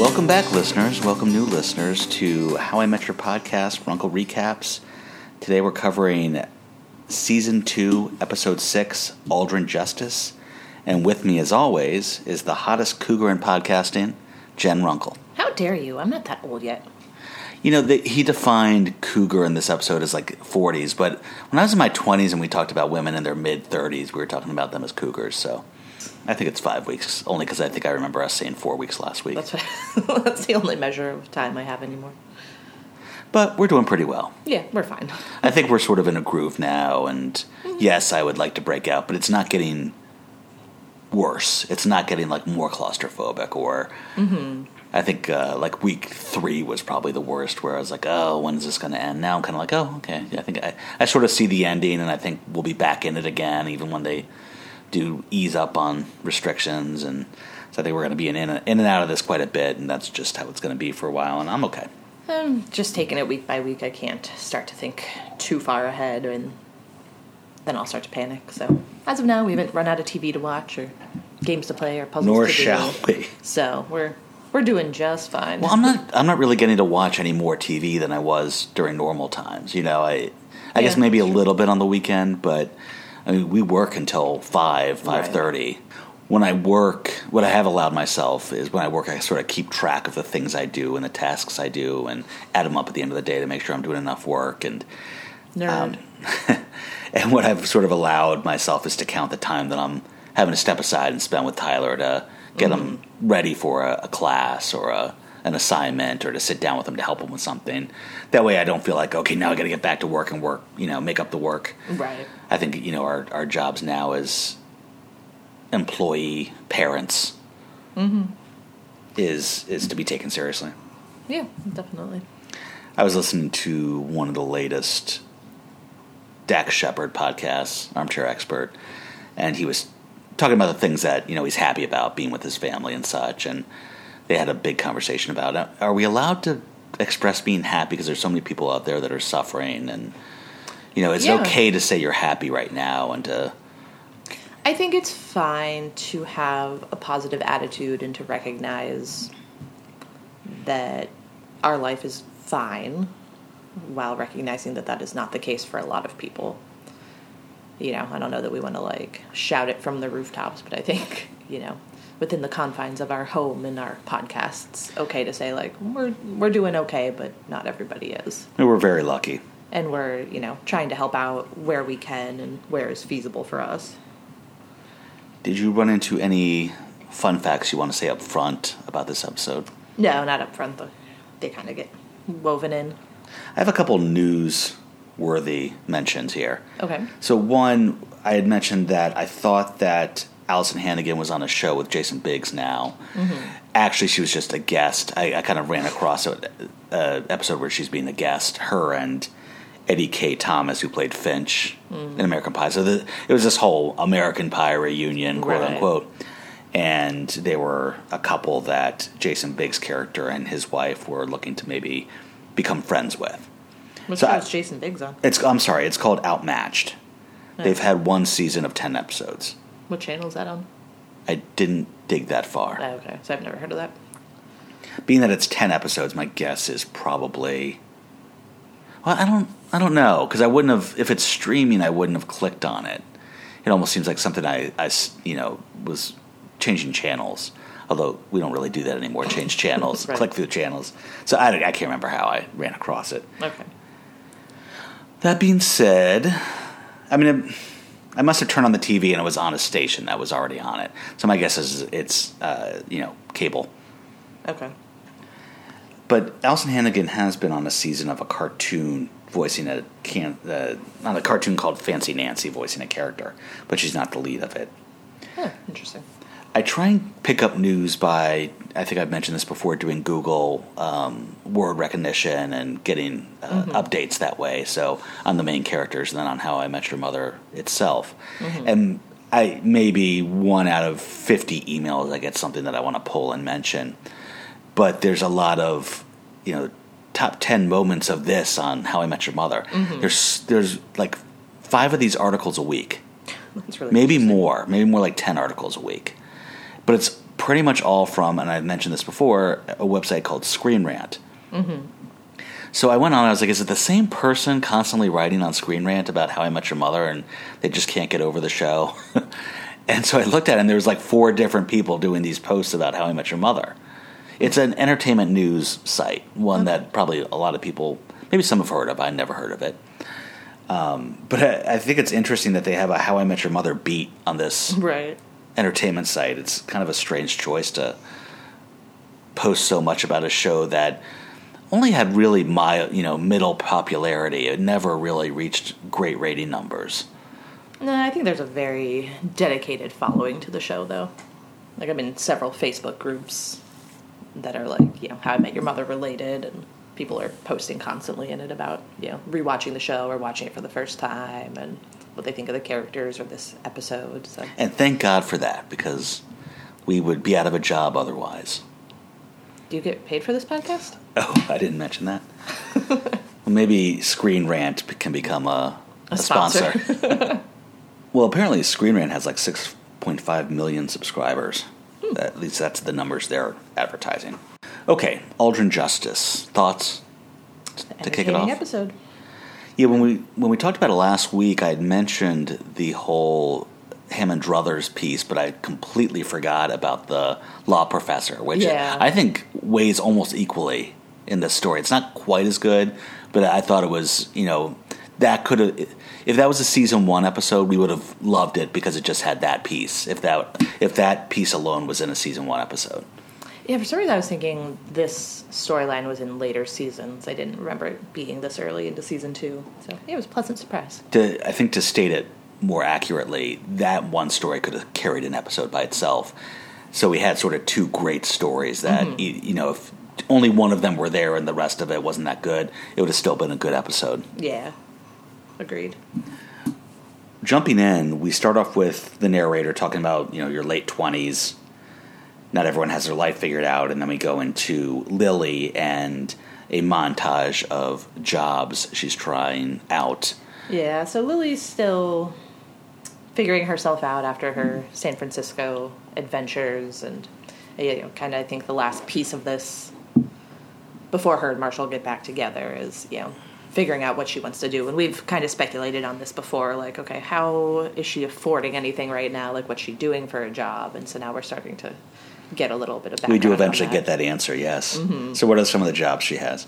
Welcome back, listeners. Welcome, new listeners, to How I Met Your Podcast, Runkle Recaps. Today we're covering Season 2, Episode 6, Aldrin Justice. And with me, as always, is the hottest cougar in podcasting, Jen Runkle. How dare you? I'm not that old yet. You know, the, he defined cougar in this episode as like 40s, but when I was in my 20s and we talked about women in their mid 30s, we were talking about them as cougars, so I think it's five weeks, only because I think I remember us saying four weeks last week. That's what, that's the only measure of time I have anymore. But we're doing pretty well. Yeah, we're fine. I think we're sort of in a groove now, and yes, I would like to break out, but it's not getting worse. It's not getting like more claustrophobic, or I think uh, like week three was probably the worst, where I was like, oh, when is this going to end? Now I'm kind of like, oh, okay. I think I, I sort of see the ending, and I think we'll be back in it again, even when they do ease up on restrictions, and so I think we're going to be in, in in and out of this quite a bit, and that's just how it's going to be for a while, and I'm okay. I'm just taking it week by week. I can't start to think too far ahead, and then I'll start to panic. So as of now, we haven't run out of TV to watch, or games to play, or puzzles Nor to shall do. we. So we're we're doing just fine. Well, I'm not. I'm not really getting to watch any more TV than I was during normal times. You know, I, I guess maybe a little bit on the weekend, but I mean, we work until five, five thirty. When I work, what I have allowed myself is when I work, I sort of keep track of the things I do and the tasks I do, and add them up at the end of the day to make sure I'm doing enough work. And Nerd. Um, and what I've sort of allowed myself is to count the time that I'm having to step aside and spend with Tyler to get him mm-hmm. ready for a, a class or a, an assignment or to sit down with him to help him with something. That way I don't feel like, okay, now I got to get back to work and work, you know, make up the work. right. I think, you know, our, our jobs now as employee parents mm-hmm. is, is to be taken seriously. Yeah, definitely. I was listening to one of the latest Dax Shepard podcasts, Armchair Expert, and he was talking about the things that you know he's happy about being with his family and such. And they had a big conversation about it. Are we allowed to express being happy because there's so many people out there that are suffering? And you know, it's Yeah. okay to say you're happy right now and to I think it's fine to have a positive attitude and to recognize that our life is fine while recognizing that that is not the case for a lot of people. You know, I don't know that we want to like shout it from the rooftops, but I think, you know, within the confines of our home and our podcasts, okay to say like we're we're doing okay, but not everybody is. we're very lucky. And we're, you know, trying to help out where we can and where is feasible for us. Did you run into any fun facts you want to say up front about this episode? No, not up front though. They kind of get woven in. I have a couple news-worthy mentions here. Okay. So one, I had mentioned that I thought that Alyson Hannigan was on a show with Jason Biggs now. Mm-hmm. Actually, she was just a guest. I, I kind of ran across an episode where she's being a guest. Her and Eddie Kaye Thomas, who played Finch mm. in American Pie. So the, it was this whole American Pie reunion, quote Right. unquote. And they were a couple that Jason Biggs' character and his wife were looking to maybe become friends with. Which So I- Jason Biggs on? It's I'm sorry, it's called Outmatched. They've oh. had one season of ten episodes. What channel is that on? I didn't dig that far. Oh, okay. So I've never heard of that. Being that it's ten episodes, my guess is probably. Well, I don't, I don't know because I wouldn't have if it's streaming. I wouldn't have clicked on it. It almost seems like something I, I you know, was changing channels. Although we don't really do that anymore. Change channels, Right. click through channels. So I, I can't remember how I ran across it. Okay. That being said, I mean, it, I must have turned on the TV and it was on a station that was already on it. So my guess is it's, uh, you know, cable. Okay. But Alyson Hannigan has been on a season of a cartoon voicing a can uh, on a cartoon called Fancy Nancy voicing a character, but she's not the lead of it. Huh, interesting. I try and pick up news by I think I've mentioned this before doing Google um, word recognition and getting uh, updates that way. So on the main characters and then on How I Met Your Mother itself, and I maybe one out of fifty emails I get something that I want to pull and mention, but there's a lot of you know top ten moments of this on How I Met Your Mother. There's there's like five of these articles a week. That's really maybe more, maybe more like ten articles a week. But it's pretty much all from, and I mentioned this before, a website called Screen Rant. So I went on. I was like, "Is it the same person constantly writing on Screen Rant about How I Met Your Mother, and they just can't get over the show?" and so I looked at it, and there was like four different people doing these posts about How I Met Your Mother. It's an entertainment news site, one that probably a lot of people, maybe some have heard of. I never heard of it. Um, but I, I think it's interesting that they have a How I Met Your Mother beat on this Right. Entertainment site. It's kind of a strange choice to post so much about a show that only had really my you know middle popularity. It never really reached great rating numbers. No, I think there's a very dedicated following to the show, though. Like I'm in several Facebook groups that are like, you know, How I Met Your Mother related, and people are posting constantly in it about, you know, rewatching the show or watching it for the first time and what they think of the characters or this episode. So And thank God for that because we would be out of a job otherwise. Do you get paid for this podcast? Oh, I didn't mention that. well, maybe Screen Rant can become a, A a, sponsor. well, apparently Screen Rant has like 6.5 million subscribers. Hmm. At least that's the numbers they're advertising. Okay, Aldrin Justice. Thoughts to kick it off? episode. Yeah, when we when we talked about it last week, I had mentioned the whole Hammond Druthers piece, but I completely forgot about the law professor, which Yeah. I think weighs almost equally in this story. It's not quite as good, but I thought it was, you know, that could have if that was a season 1 episode, we would have loved it because it just had that piece. If that if that piece alone was in a season 1 episode. Yeah, for some reason I was thinking this storyline was in later seasons. I didn't remember it being this early into season two. So yeah, it was a pleasant surprise. to I think to state it more accurately, that one story could have carried an episode by itself. So we had sort of two great stories that Mm-hmm. y- you know if only one of them were there and the rest of it wasn't that good, it would have still been a good episode. Yeah. Agreed. Jumping in, we start off with the narrator talking about you know your late twenties. Not everyone has their life figured out, and then we go into Lily and a montage of jobs she's trying out. Yeah, so Lily's still figuring herself out after her San Francisco adventures, and you know, kind of I think the last piece of this before her and Marshall get back together is you know figuring out what she wants to do. And we've kind of speculated on this before, like okay, how is she affording anything right now? Like what's she doing for a job? And so now we're starting to get a little bit of background. We do eventually that. get that answer, yes. Mm-hmm. So, what are some of the jobs she has?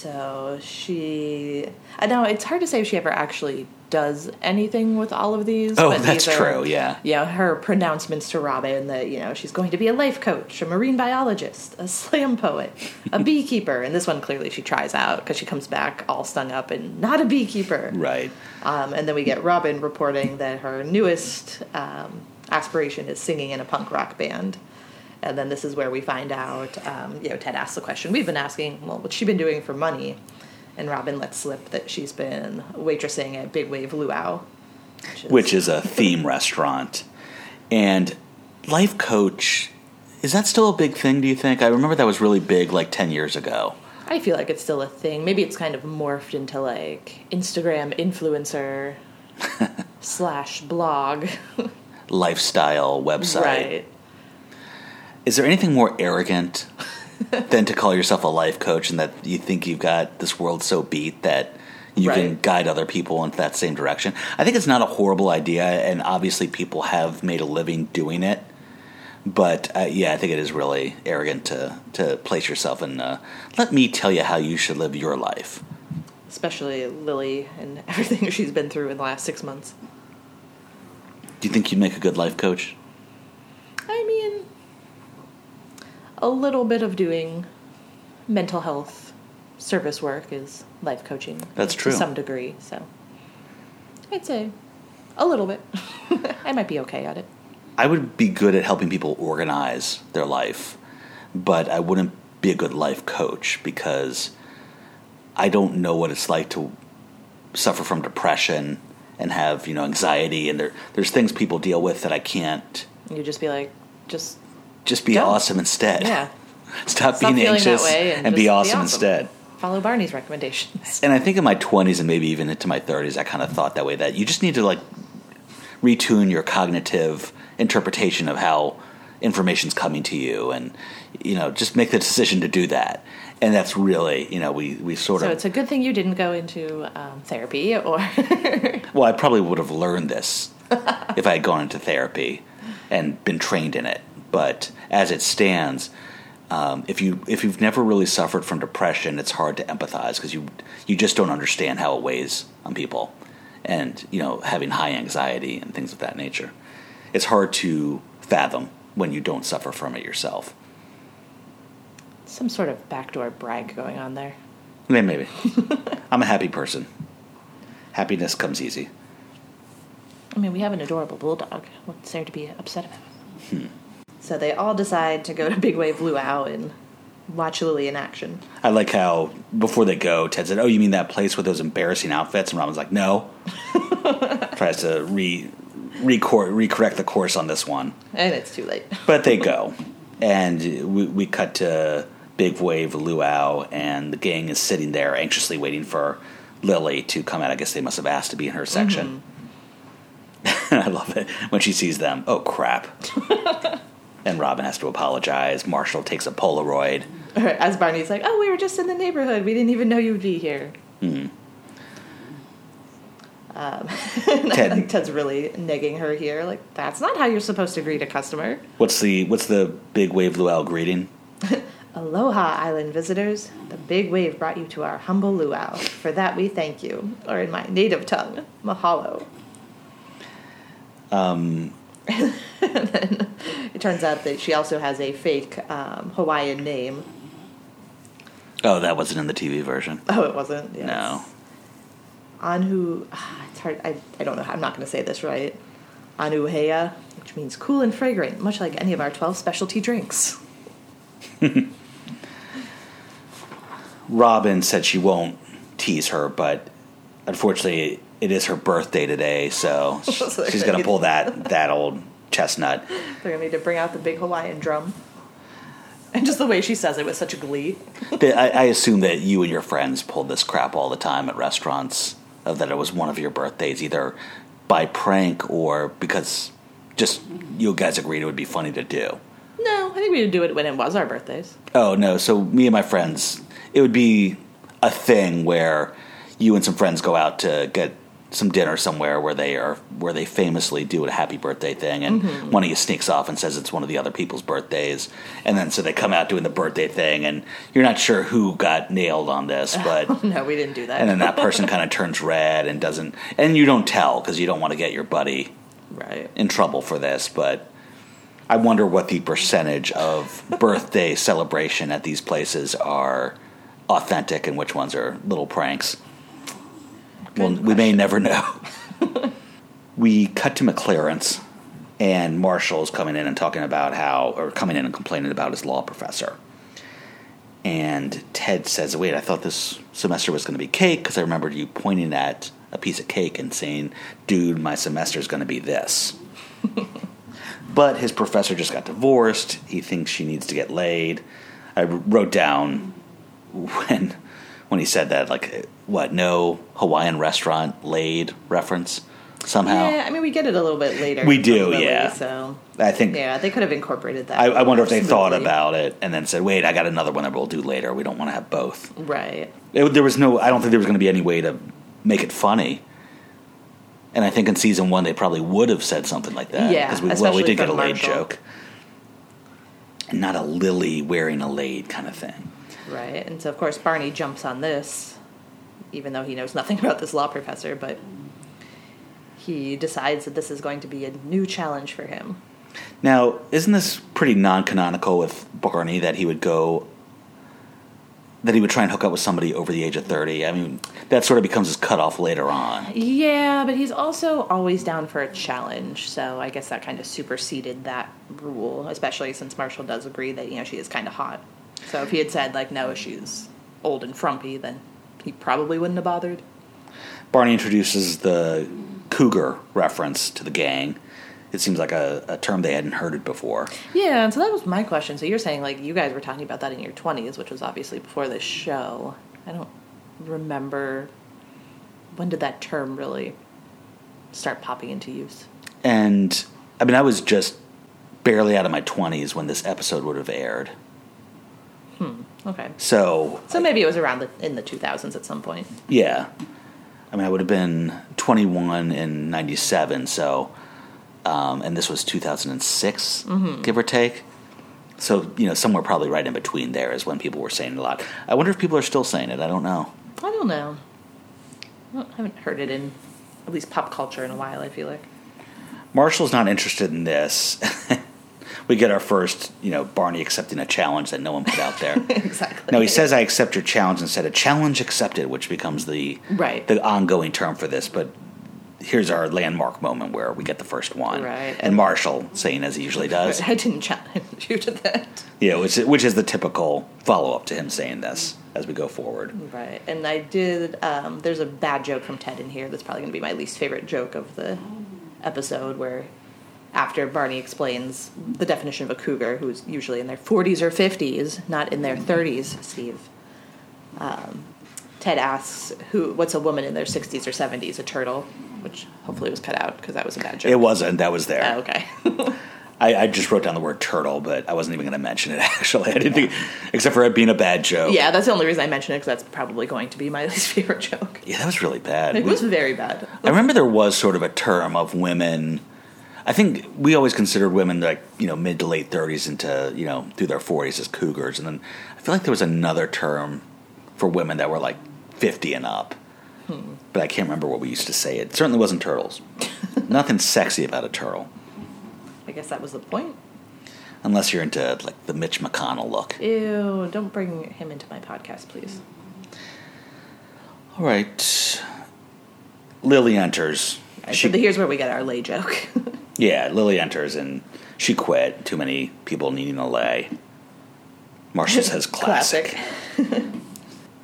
So she, I know it's hard to say if she ever actually does anything with all of these. Oh, but that's these are, true, yeah. Yeah, her pronouncements to Robin that you know she's going to be a life coach, a marine biologist, a slam poet, a beekeeper, and this one clearly she tries out because she comes back all stung up and not a beekeeper. Right. Um, and then we get Robin reporting that her newest um, aspiration is singing in a punk rock band. And then this is where we find out, um, you know, Ted asks the question we've been asking, well, what's she been doing for money? And Robin lets slip that she's been waitressing at Big Wave Luau. Which is, Which is a theme restaurant. And life coach, is that still a big thing, do you think? I remember that was really big like 10 years ago. I feel like it's still a thing. Maybe it's kind of morphed into like Instagram influencer slash blog. Lifestyle website. right. Is there anything more arrogant than to call yourself a life coach and that you think you've got this world so beat that you can guide other people into that same direction? I think it's not a horrible idea, and obviously people have made a living doing it. But uh, yeah, I think it is really arrogant to to place yourself in. Uh, Let me tell you how you should live your life. Especially Lily and everything she's been through in the last six months. Do you think you'd make a good life coach? I mean, a little bit of doing mental health service work is life coaching. That's true. To some degree, so. I'd say a little bit. I might be okay at it. I would be good at helping people organize their life, but I wouldn't be a good life coach because I don't know what it's like to suffer from depression and have you know anxiety and there there's things people deal with that I can't You just be like, just just be Don't. awesome instead. yeah, Stop, Stop being anxious and and, be just be awesome awesome. instead. follow Barney's recommendations. And I think in my 20s and maybe even into my 30s, I kind of thought that way that you just need to like retune your cognitive interpretation of how information's coming to you, and you know, just make the decision to do that. And that's really, you know, we we sort So of so it's a good thing you didn't go into um, therapy or. Well, I probably would have learned this if I had gone into therapy and been trained in it. But as it stands, um, if you if you've never really suffered from depression, it's hard to empathize because you you just don't understand how it weighs on people, and you know having high anxiety and things of that nature. It's hard to fathom when you don't suffer from it yourself. Some sort of backdoor brag going on there. Maybe, maybe. I'm a happy person. Happiness comes easy. I mean, we have an adorable bulldog. What's there to be upset about? So they all decide to go to Big Wave Luau and watch Lily in action. I like how before they go, Ted said, "Oh, you mean that place with those embarrassing outfits?" And Robin's like, "No." Tries to re recor- recorrect the course on this one, And it's too late. but they go, and we, we cut to Big Wave Luau, and the gang is sitting there anxiously waiting for Lily to come out. I guess they must have asked to be in her section. Mm-hmm. I love it when she sees them. Oh crap! And Robin has to apologize. Marshall takes a Polaroid. As Barney's like, oh, we were just in the neighborhood. We didn't even know you would be here. Um, and I Ted- Ted's really negging her here. Like, that's not how you're supposed to greet a customer. What's the what's the Big Wave Luau greeting? Aloha, island visitors. The big wave brought you to our humble luau. For that, we thank you. Or in my native tongue, mahalo. Um, and then it turns out that she also has a fake um, Hawaiian name. Oh, that wasn't in the TV version. Oh, it wasn't? Yes. No. Anhu, ah, it's hard. I, I don't know. I'm not going to say this right. Anuhea, which means cool and fragrant, much like any of our 12 specialty drinks. Robin said she won't tease her, but unfortunately, it is her birthday today, so she's gonna going to get- pull that that old chestnut. They're going to need to bring out the big Hawaiian drum. And just the way she says it with such glee. I, I assume that you and your friends pulled this crap all the time at restaurants, of that it was one of your birthdays, either by prank or because just you guys agreed it would be funny to do. No, I think we would do it when it was our birthdays. Oh no! So me and my friends, it would be a thing where you and some friends go out to get some dinner somewhere where they are where they famously do a happy birthday thing, and mm-hmm. one of you sneaks off and says it's one of the other people's birthdays, and then so they come out doing the birthday thing, and you're not sure who got nailed on this, but. Oh, no, we didn't do that. And then that person kind of turns red and doesn't, and you don't tell because you don't want to get your buddy right. in trouble for this, but I wonder what the percentage of birthday celebration at these places are authentic and which ones are little pranks. Well, we may never know. we cut to MacLaren's, and Marshall's coming in and talking about how, or coming in and complaining about his law professor. And Ted says, Wait, I thought this semester was going to be cake because I remembered you pointing at a piece of cake and saying, Dude, my semester is going to be this. but his professor just got divorced. He thinks she needs to get laid. I wrote down when when he said that, like, what, no Hawaiian restaurant laid reference somehow? Yeah, I mean, we get it a little bit later. We do, yeah. So, I think yeah, they could have incorporated that. I, I wonder if they thought about it and then said, "Wait, I got another one that we'll do later. We don't want to have both." Right. It, there was no. I don't think there was going to be any way to make it funny. And I think in season one they probably would have said something like that. Yeah, we, well, we did get a laid joke, and not a Lily wearing a laid kind of thing. Right. And so, of course, Barney jumps on this, even though he knows nothing about this law professor, but he decides that this is going to be a new challenge for him. Now, isn't this pretty non-canonical with Barney that he would go that he would try and hook up with somebody over the age of thirty? I mean, that sort of becomes his cutoff later on. Yeah, but he's also always down for a challenge, so I guess that kind of superseded that rule, especially since Marshall does agree that, you know, she is kind of hot. So if he had said, like, no, she's old and frumpy, then he probably wouldn't have bothered. Barney introduces the cougar reference to the gang. It seems like a, a term they hadn't heard it before. Yeah, and so that was my question. So you're saying, like, you guys were talking about that in your 20s, which was obviously before this show. I don't remember when did that term really start popping into use. And I mean, I was just barely out of my 20s when this episode would have aired. Okay. So, So maybe it was around the in the 2000s at some point. yeah. I mean, I would have been 21 in 97, so, um, and this was 2006, give or take. So, you know, somewhere probably right in between there is when people were saying it a lot. I wonder if people are still saying it. I don't know. I don't know. I haven't heard it in at least pop culture in a while. I feel like. Marshall's not interested in this. we get our first, you know, Barney accepting a challenge that no one put out there. exactly. no, he says, "I accept your challenge," instead of "challenge accepted," which becomes the Right. the ongoing term for this. But here's our landmark moment where we get the first one, Right. And Marshall saying, as he usually does, I didn't challenge you to that. yeah, which which is the typical follow up to him saying this as we go forward. Right. And I did. Um, there's a bad joke from Ted in here that's probably going to be my least favorite joke of the episode, where after Barney explains the definition of a cougar, who's usually in their 40s or 50s, not in their 30s, Steve. Um, Ted asks, "Who? What's a woman in their 60s or 70s? A turtle?" Which hopefully was cut out because that was a bad joke. It wasn't. That was there. Oh, okay. I, I just wrote down the word turtle, but I wasn't even going to mention it. Actually, I didn't think, except for it being a bad joke. yeah, that's the only reason I mentioned it because that's probably going to be my least favorite joke. yeah, that was really bad. It We- was very bad. I remember there was sort of a term of women. I think we always considered women like you know mid to late thirties into you know through their forties as cougars, and then I feel like there was another term for women that were like fifty and up, hmm. but I can't remember what we used to say. It certainly wasn't turtles. Nothing sexy about a turtle, I guess that was the point. unless you're into like the Mitch McConnell look. Ew, don't bring him into my podcast, please. All right, Lily enters. She- so here's where we get our lay joke. Yeah, Lily enters and she quit. Too many people needing a lay. Marshall says classic.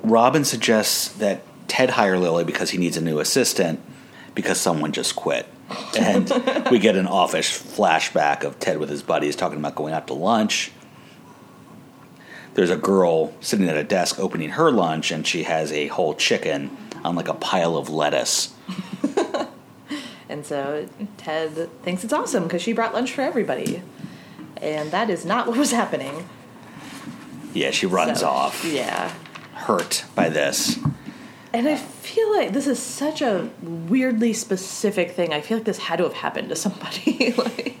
Robin suggests that Ted hire Lily because he needs a new assistant because someone just quit. And we get an office flashback of Ted with his buddies talking about going out to lunch. There's a girl sitting at a desk opening her lunch, and she has a whole chicken on like a pile of lettuce. And so Ted thinks it's awesome because she brought lunch for everybody. And that is not what was happening. Yeah, she runs So, off, Yeah. hurt by this. And I feel like this is such a weirdly specific thing. I feel like this had to have happened to somebody. like,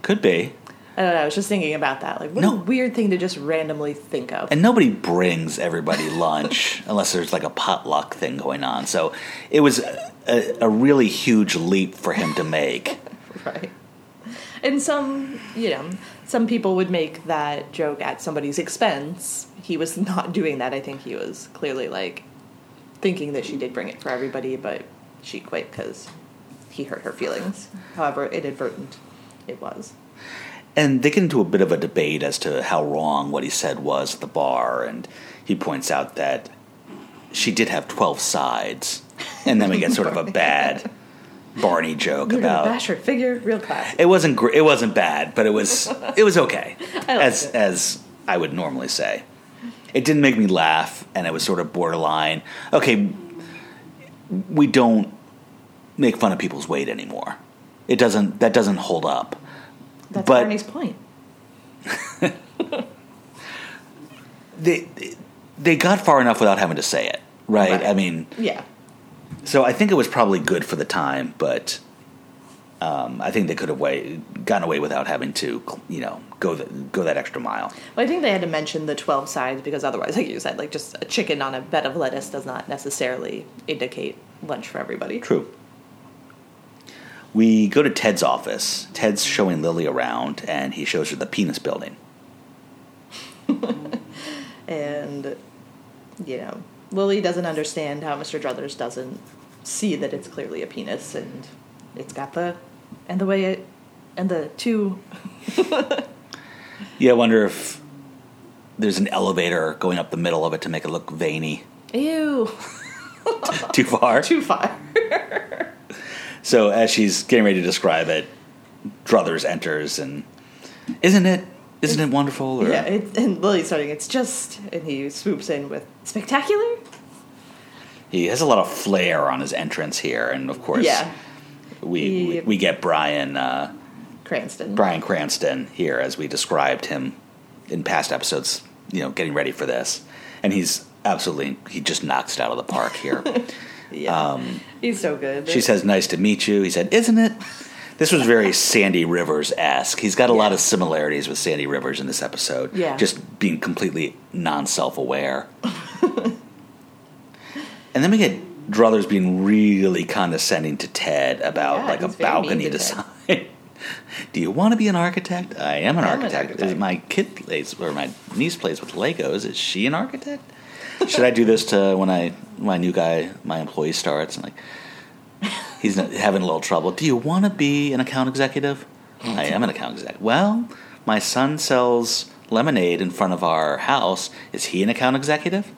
Could be. I don't know. I was just thinking about that. Like, what No. a weird thing to just randomly think of. And nobody brings everybody lunch unless there's like a potluck thing going on. So it was a, a really huge leap for him to make. Right. And some, you know, some people would make that joke at somebody's expense. He was not doing that. I think he was clearly like thinking that she did bring it for everybody, but she quit because he hurt her feelings. However, inadvertent it was. And they get into a bit of a debate as to how wrong what he said was at the bar. And he points out that she did have 12 sides. And then we get sort of a bad Barney joke You're about. bash her figure, real class. It wasn't gr- it wasn't bad, but it was it was okay, as it. as I would normally say. It didn't make me laugh, and it was sort of borderline. Okay, we don't make fun of people's weight anymore. It doesn't that doesn't hold up. That's but- Barney's point. They they got far enough without having to say it, right? Right. I mean, Yeah. so I think it was probably good for the time, but um, I think they could have way, gotten away without having to, you know, go the, go that extra mile. Well, I think they had to mention the 12 sides because otherwise, like you said, like just a chicken on a bed of lettuce does not necessarily indicate lunch for everybody. True. We go to Ted's office. Ted's showing Lily around, and he shows her the penis building. And, you know, Lily doesn't understand how Mr. Druthers doesn't see that it's clearly a penis and it's got the, and the way it, and the two, Yeah, I wonder if there's an elevator going up the middle of it to make it look veiny. ew, Too far. too far. So as she's getting ready to describe it, Druthers enters, and isn't it isn't it wonderful? Or, Yeah, it, and Lily's starting, it's just, and he swoops in with spectacular? He has a lot of flair on his entrance here, and of course, Yeah. we, He- we we get Bryan uh, Cranston. Bryan Cranston here, as we described him in past episodes, you know, getting ready for this. And he's absolutely, he just knocks it out of the park here. Yeah. Um, he's so good. she says, Nice to meet you. He said, Isn't it? This was very Sandy Rivers esque. He's got a lot of similarities with Sandy Rivers in this episode. Yeah. Just being completely non self aware. and then we get Druthers being really condescending to Ted about Yeah, like a he's very mean balcony design. Do you want to be an architect? I am an I am an architect. architect. My kid plays, or my niece plays with Legos. Is she an architect? Should I do this to when I my new guy, my employee starts and like he's having a little trouble. Do you want to be an account executive? I am an account executive. Well, my son sells lemonade in front of our house. Is he an account executive?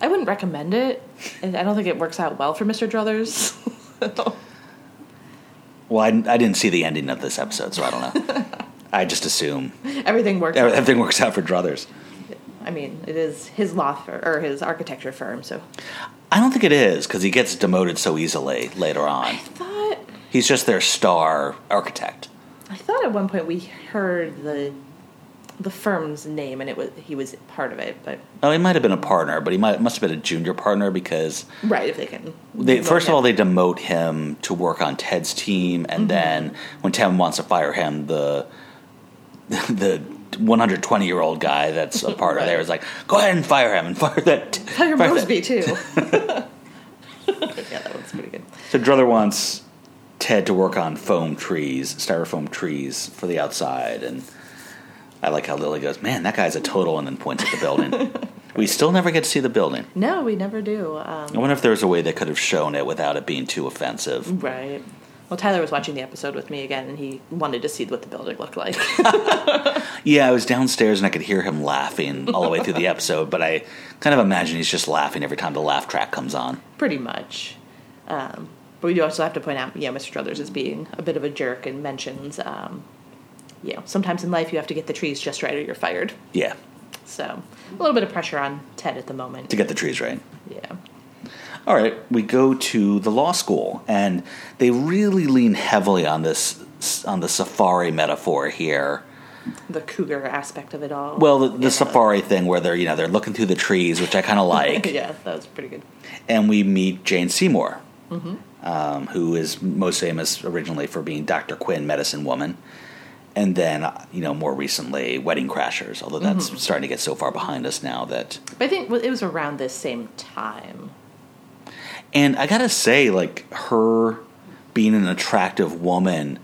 I wouldn't recommend it, and I don't think it works out well for Mr. Druthers. Well, I, I didn't see the ending of this episode, so I don't know. I just assume Everything works. everything works out for Druthers. I mean, it is his law firm or his architecture firm. So I don't think it is because he gets demoted so easily later on. I thought He's just their star architect. I thought at one point we heard the the firm's name and it was he was part of it, but Oh, he might have been a partner, but he might must have been a junior partner because right if they can. they first of all they demote him to work on Ted's team, and mm-hmm. then when Ted wants to fire him, the the 120 year old guy that's a part there Right. is like, go ahead and fire him and fire that. Fire that- Mosby too. yeah, that one's pretty good. So Druther wants Ted to work on foam trees, styrofoam trees for the outside, and I like how Lily goes, "Man, that guy's a total," and then points at the building. we still never get to see the building. No, we never do. I Um, wonder if there was a way they could have shown it without it being too offensive. right. Well, Tyler was watching the episode with me again, and he wanted to see what the building looked like. Yeah, I was downstairs and I could hear him laughing all the way through the episode, but I kind of imagine he's just laughing every time the laugh track comes on. pretty much. Um, but we do also have to point out, yeah, Mr. Druthers is being a bit of a jerk and mentions, um, you know, sometimes in life you have to get the trees just right or you're fired. Yeah, So a little bit of pressure on Ted at the moment. to get the trees right. Yeah. All right, we go to the law school, and they really lean heavily on this on the safari metaphor here. The cougar aspect of it all. Well, the, the Yeah. safari thing where they're you know they're looking through the trees, which I kind of like, yeah, that was pretty good. and we meet Jane Seymour, um, who is most famous originally for being Dr. Quinn, Medicine Woman, and then uh, you know more recently Wedding Crashers. Although that's starting to get so far behind us now that But I think it was around this same time. And I gotta say, like her being an attractive woman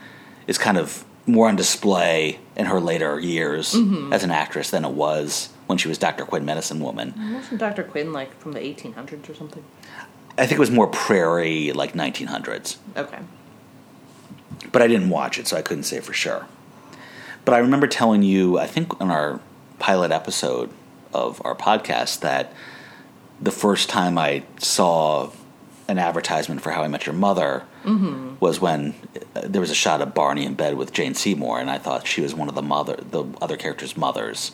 is kind of more on display in her later years mm-hmm. as an actress than it was when she was Dr. Quinn Medicine Woman. Wasn't Dr. Quinn like from the 1800s or something? I think it was more prairie, like 1900s. Okay. But I didn't watch it, so I couldn't say for sure. But I remember telling you, I think on our pilot episode of our podcast, that the first time I saw an advertisement for How I Met Your Mother was when uh, there was a shot of Barney in bed with Jane Seymour, and I thought she was one of the mother, the other characters' mothers,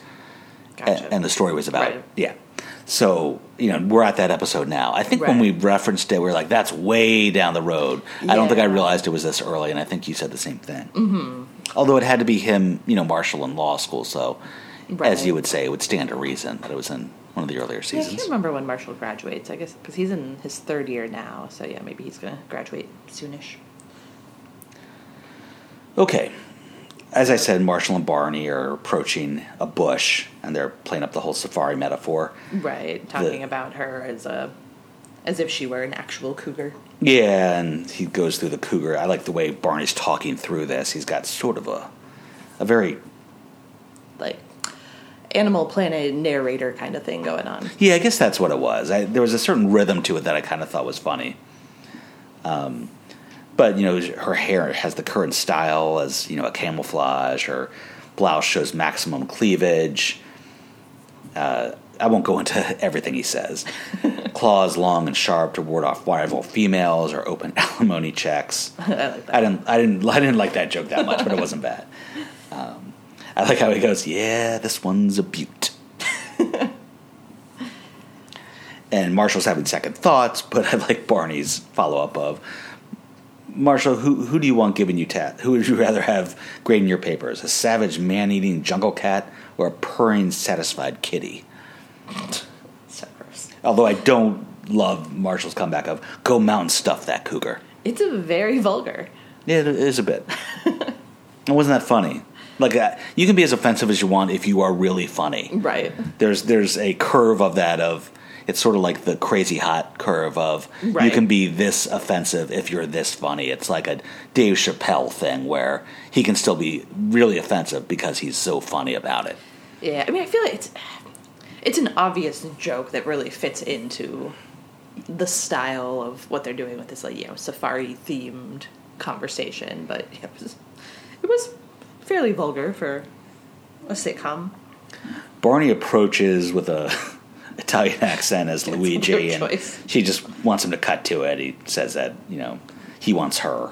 Gotcha. and the story was about Right. yeah. So you know we're at that episode now. I think when we referenced it, we were like, "That's way down the road." I don't think I realized it was this early, and I think you said the same thing. Mm-hmm. Although it had to be him, you know, Marshall in law school, so as you would say, it would stand to reason that it was in one of the earlier Yeah, I can't remember when Marshall graduates. I guess because he's in his third year now. So yeah, maybe he's gonna graduate soonish. Okay. As I said, Marshall and Barney are approaching a bush, and they're playing up the whole safari metaphor. Right, talking about her as a as if she were an actual cougar. Yeah, and he goes through the cougar. I like the way Barney's talking through this. He's got sort of a a very Like Animal Planet narrator kind of thing going on. yeah. I guess that's what it was. I, there was a certain rhythm to it that I kind of thought was funny. Um, but you know, her hair has the current style as you know a camouflage. Her blouse shows maximum cleavage. Uh, I won't go into everything he says. Claws long and sharp to ward off rival females or open alimony checks. I like that. I didn't, I didn't, I didn't like that joke that much, but it wasn't bad. Um, I like how he goes, "Yeah, this one's a beaut." and Marshall's having second thoughts, but I like Barney's follow up of, Marshall, who who do you want giving you tat? Who would you rather have grading your papers? A savage man-eating jungle cat or a purring, satisfied kitty? So gross. Although I don't love Marshall's comeback of "Go mountain stuff that cougar." It's a very vulgar. Yeah, it is a bit. it wasn't that funny. Like uh, you can be as offensive as you want if you are really funny. Right. There's there's a curve of that of it's sort of like the crazy hot curve of you can be this offensive if you're this funny. It's like a Dave Chappelle thing where he can still be really offensive because he's so funny about it. Yeah, I mean, I feel like it's it's an obvious joke that really fits into the style of what they're doing with this, like you know, safari themed conversation. But it was it was fairly vulgar for a sitcom. Barney approaches with a Italian accent as Luigi, and choice. she just wants him to cut to it. He says that you know he wants her.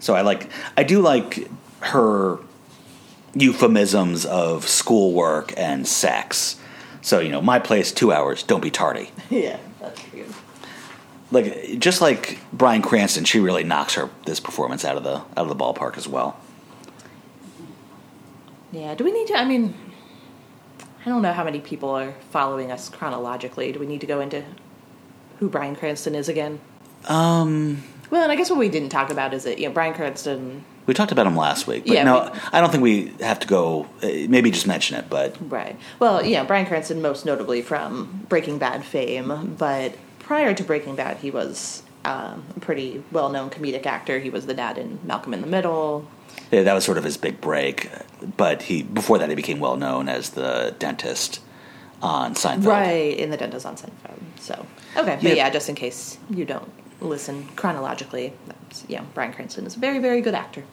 So I like I do like her euphemisms of schoolwork and sex. So you know, my place, two hours. Don't be tardy. Yeah, that's cute. Like just like Bryan Cranston, she really knocks her this performance out of the out of the ballpark as well. Yeah, do we need to? I mean, I don't know how many people are following us chronologically. Do we need to go into who Bryan Cranston is again? Um, Well, and I guess what we didn't talk about is that you know Bryan Cranston, we talked about him last week, but Yeah, no, we- I don't think we have to go. Uh, maybe just mention it, but right? Well, yeah, Bryan Cranston most notably from Breaking Bad fame, but prior to Breaking Bad, he was um, a pretty well-known comedic actor. He was the dad in Malcolm in the Middle. That was sort of his big break. But he before that he became well known as the dentist on Seinfeld. Right, in the dentist on Seinfeld. So, okay, but Yeah. yeah, just in case you don't listen chronologically, that's, yeah, Bryan Cranston is a very, very good actor.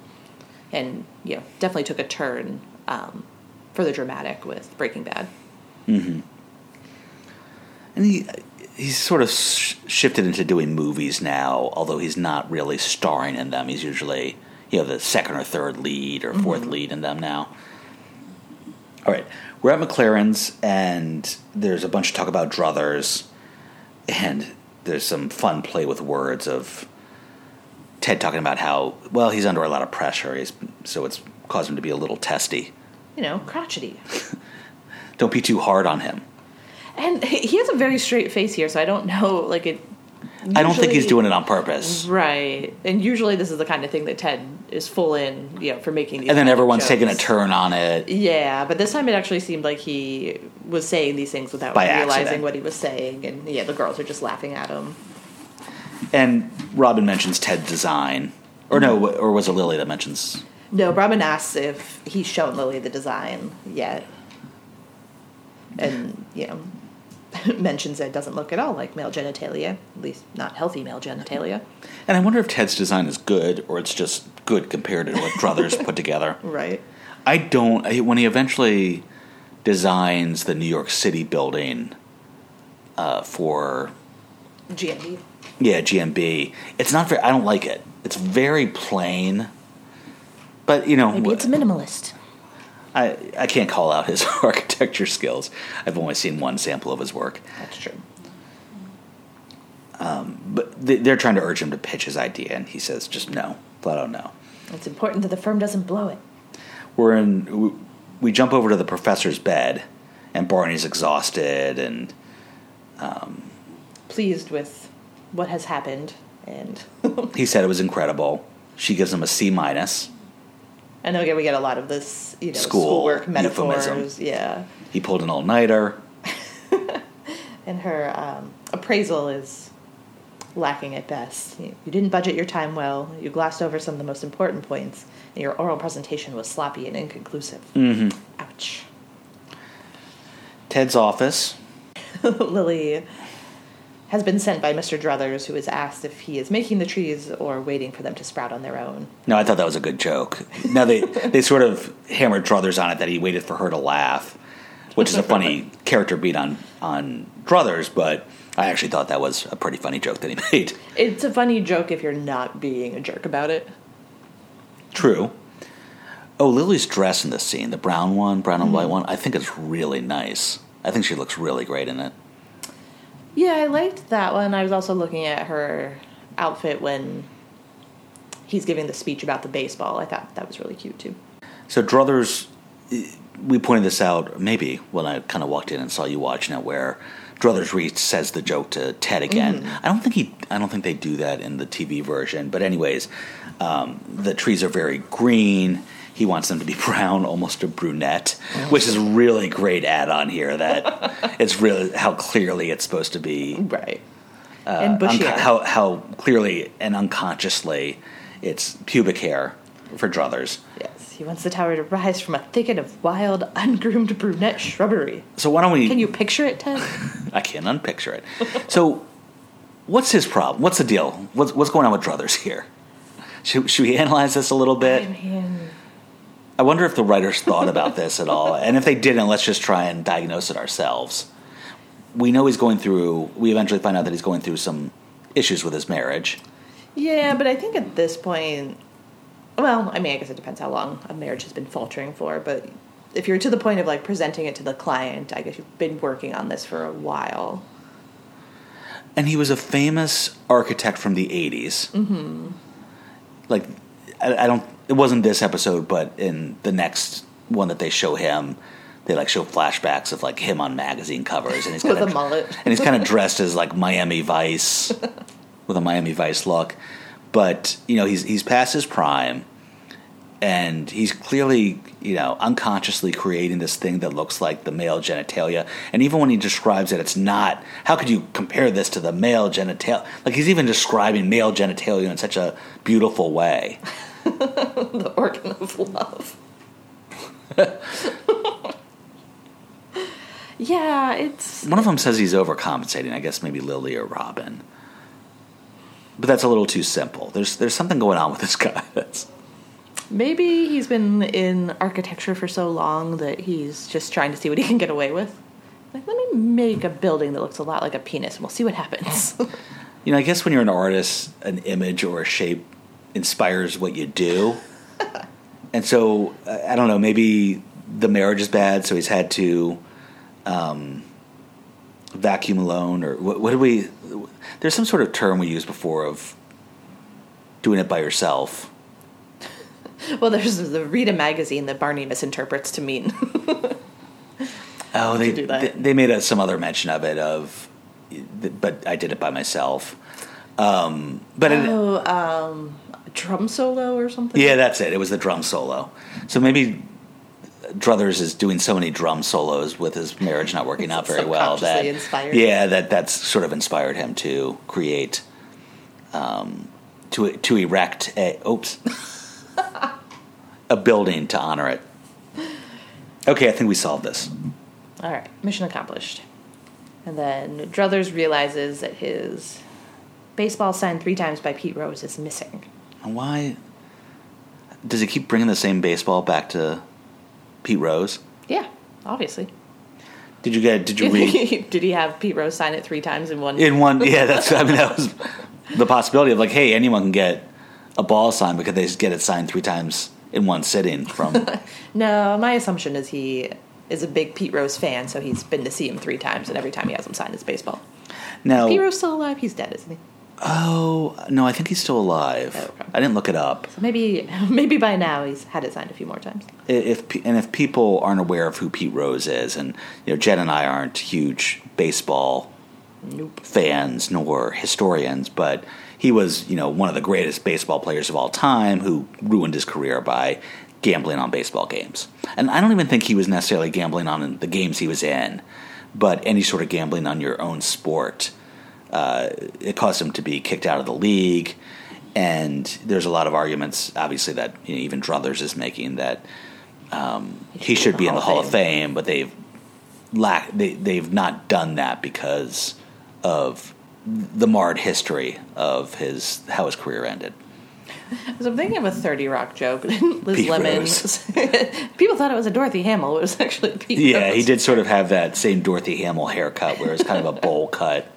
And, you know, definitely took a turn um, for the dramatic with Breaking Bad. And he he's sort of sh- shifted into doing movies now, although he's not really starring in them. He's usually you know the second or third lead or 4th mm-hmm. lead in them now. All right, we're at MacLaren's, and there's a bunch of talk about druthers, and there's some fun play with words of Ted talking about how well he's under a lot of pressure, he's, so it's caused him to be a little testy. You know, crotchety. Don't be too hard on him. And he has a very straight face here, so I don't know, like, it. I don't think he's doing it on purpose. Right. And usually this is the kind of thing that Ted is full in, you know, for making these And then everyone's taking a turn on it. Yeah, but this time it actually seemed like he was saying these things without By realizing accident. what he was saying, and yeah, the girls are just laughing at him. And Robin mentions Ted design. Or no, mm-hmm. or was it Lily that mentions? No, Robin asks if he's shown Lily the design yet, and you know, mentions that it doesn't look at all like male genitalia, at least not healthy male genitalia. And I wonder if Ted's design is good or it's just good compared to what Druthers put together. Right. I don't. I- When he eventually designs the New York City building uh, for GNB. yeah GNB, it's not very. I don't like it. It's very plain. But you know, Maybe it's minimalist. I I can't call out his architecture skills. I've only seen one sample of his work. That's true. Um, but they- they're trying to urge him to pitch his idea, and he says just no, flat out no. It's important that the firm doesn't blow it. We're in. We, we jump over to the professor's bed, and Barney's exhausted, and um, Pleased with what has happened, and he said it was incredible. She gives him a C minus. And then again we get a lot of this, you know, School schoolwork metaphors. euphemism. Yeah. He pulled an all nighter. and her um, appraisal is lacking at best. You, you didn't budget your time well. You glossed over some of the most important points, and your oral presentation was sloppy and inconclusive. Mm-hmm. Ouch. Ted's office. Lily has been sent by Mr. Druthers, who is asked if he is making the trees or waiting for them to sprout on their own. No, I thought that was a good joke. Now they they sort of hammered Druthers on it that he waited for her to laugh, which is a funny character beat on on Druthers, but I actually thought that was a pretty funny joke that he made. It's a funny joke if you're not being a jerk about it. True. Oh, Lily's dress in this scene, the brown one, brown and mm-hmm. white one, I think it's really nice. I think she looks really great in it. Yeah, I liked that one. I was also looking at her outfit when he's giving the speech about the baseball. I thought that was really cute too. So Druthers, we pointed this out maybe when I kind of walked in and saw you watching it, where Druthers Reese says the joke to Ted again. I don't think he, I don't think they do that in the TV version. But anyways, um, the trees are very green. He wants them to be brown, almost a brunette, which is really great add on here. That it's really how clearly it's supposed to be Right. Uh, and bushy. unco- how how clearly and unconsciously it's pubic hair for Druthers. yes, he wants the tower to rise from a thicket of wild, ungroomed brunette shrubbery. So why don't we? Can you picture it, Ted? I can't unpicture it. So, what's his problem? What's the deal? What's what's going on with Druthers here? Should, should we analyze this a little bit? I mean, I wonder if the writers thought about this at all, and if they didn't, let's just try and diagnose it ourselves. We know he's going through. We eventually find out that he's going through some issues with his marriage. yeah, but I think at this point, well, I mean, I guess it depends how long a marriage has been faltering for, but if you're to the point of like presenting it to the client, I guess you've been working on this for a while. and he was a famous architect from the 80s mm-hmm. like I, I don't it wasn't this episode but in the next one that they show him they like show flashbacks of like him on magazine covers and he's With kind a mullet. and he's kind of dressed as like Miami Vice with a Miami Vice look. But you know he's he's past his prime and he's clearly you know unconsciously creating this thing that looks like the male genitalia. And even when he describes it it's not how could you compare this to the male genitalia? Like he's even describing male genitalia in such a beautiful way the organ of love. yeah, it's one of them says he's overcompensating i guess maybe lily or robin but that's a little too simple there's there's something going on with this guy that's maybe he's been in architecture for so long that he's just trying to see what he can get away with. Like, let me make a building that looks a lot like a penis, and we'll see what happens. You know, I guess when you're an artist, an image or a shape inspires what you do. and so, I don't know, maybe the marriage is bad, so he's had to um, vacuum alone, or what, what did we. There's some sort of term we used before of doing it by yourself. well, there's the Rita magazine that Barney misinterprets to mean. Oh, they, do that. they they made a, some other mention of it of, but I did it by myself. Um, but it, oh, um, drum solo or something. Yeah, that's it. It was the drum solo. So maybe Druthers is doing so many drum solos with his marriage not working out very well that inspired. yeah, that that's sort of inspired him to create, um, to to erect a oops, a building to honor it. Okay, I think we solved this. All right, mission accomplished. And then Druthers realizes that his baseball signed three times by Pete Rose is missing. And why does he keep bringing the same baseball back to Pete Rose? Yeah, obviously. Did you get? Did you read? Did he have Pete Rose sign it three times in one? in one yeah that's i mean that was the possibility of like hey anyone can get a ball signed because they just get it signed three times in one sitting from no, my assumption is he is a big Pete Rose fan, so he's been to see him three times, and every time he has him sign his baseball. now Pete Rose still alive? He's dead, isn't he? Oh no i think he's still alive Oh, okay. i didn't look it up So maybe, maybe by now he's had it signed a few more times. If and if people aren't aware of who pete rose is and you know jen and i aren't huge baseball Nope. fans nor historians, but he was, you know, one of the greatest baseball players of all time who ruined his career by gambling on baseball games. And I don't even think he was necessarily gambling on the games he was in, but any sort of gambling on your own sport. Uh, it caused him to be kicked out of the league. And there's a lot of arguments, obviously, that you know, even Druthers is making that um, he should be in the Hall of Fame, but they've lack they they've not done that because of the marred history of his how his career ended. So I'm thinking of a 30 Rock joke. Liz Pete Lemon. People thought it was a Dorothy Hamill. It was actually Pete Yeah, Rose. he did sort of have that same Dorothy Hamill haircut, where it's kind of a bowl cut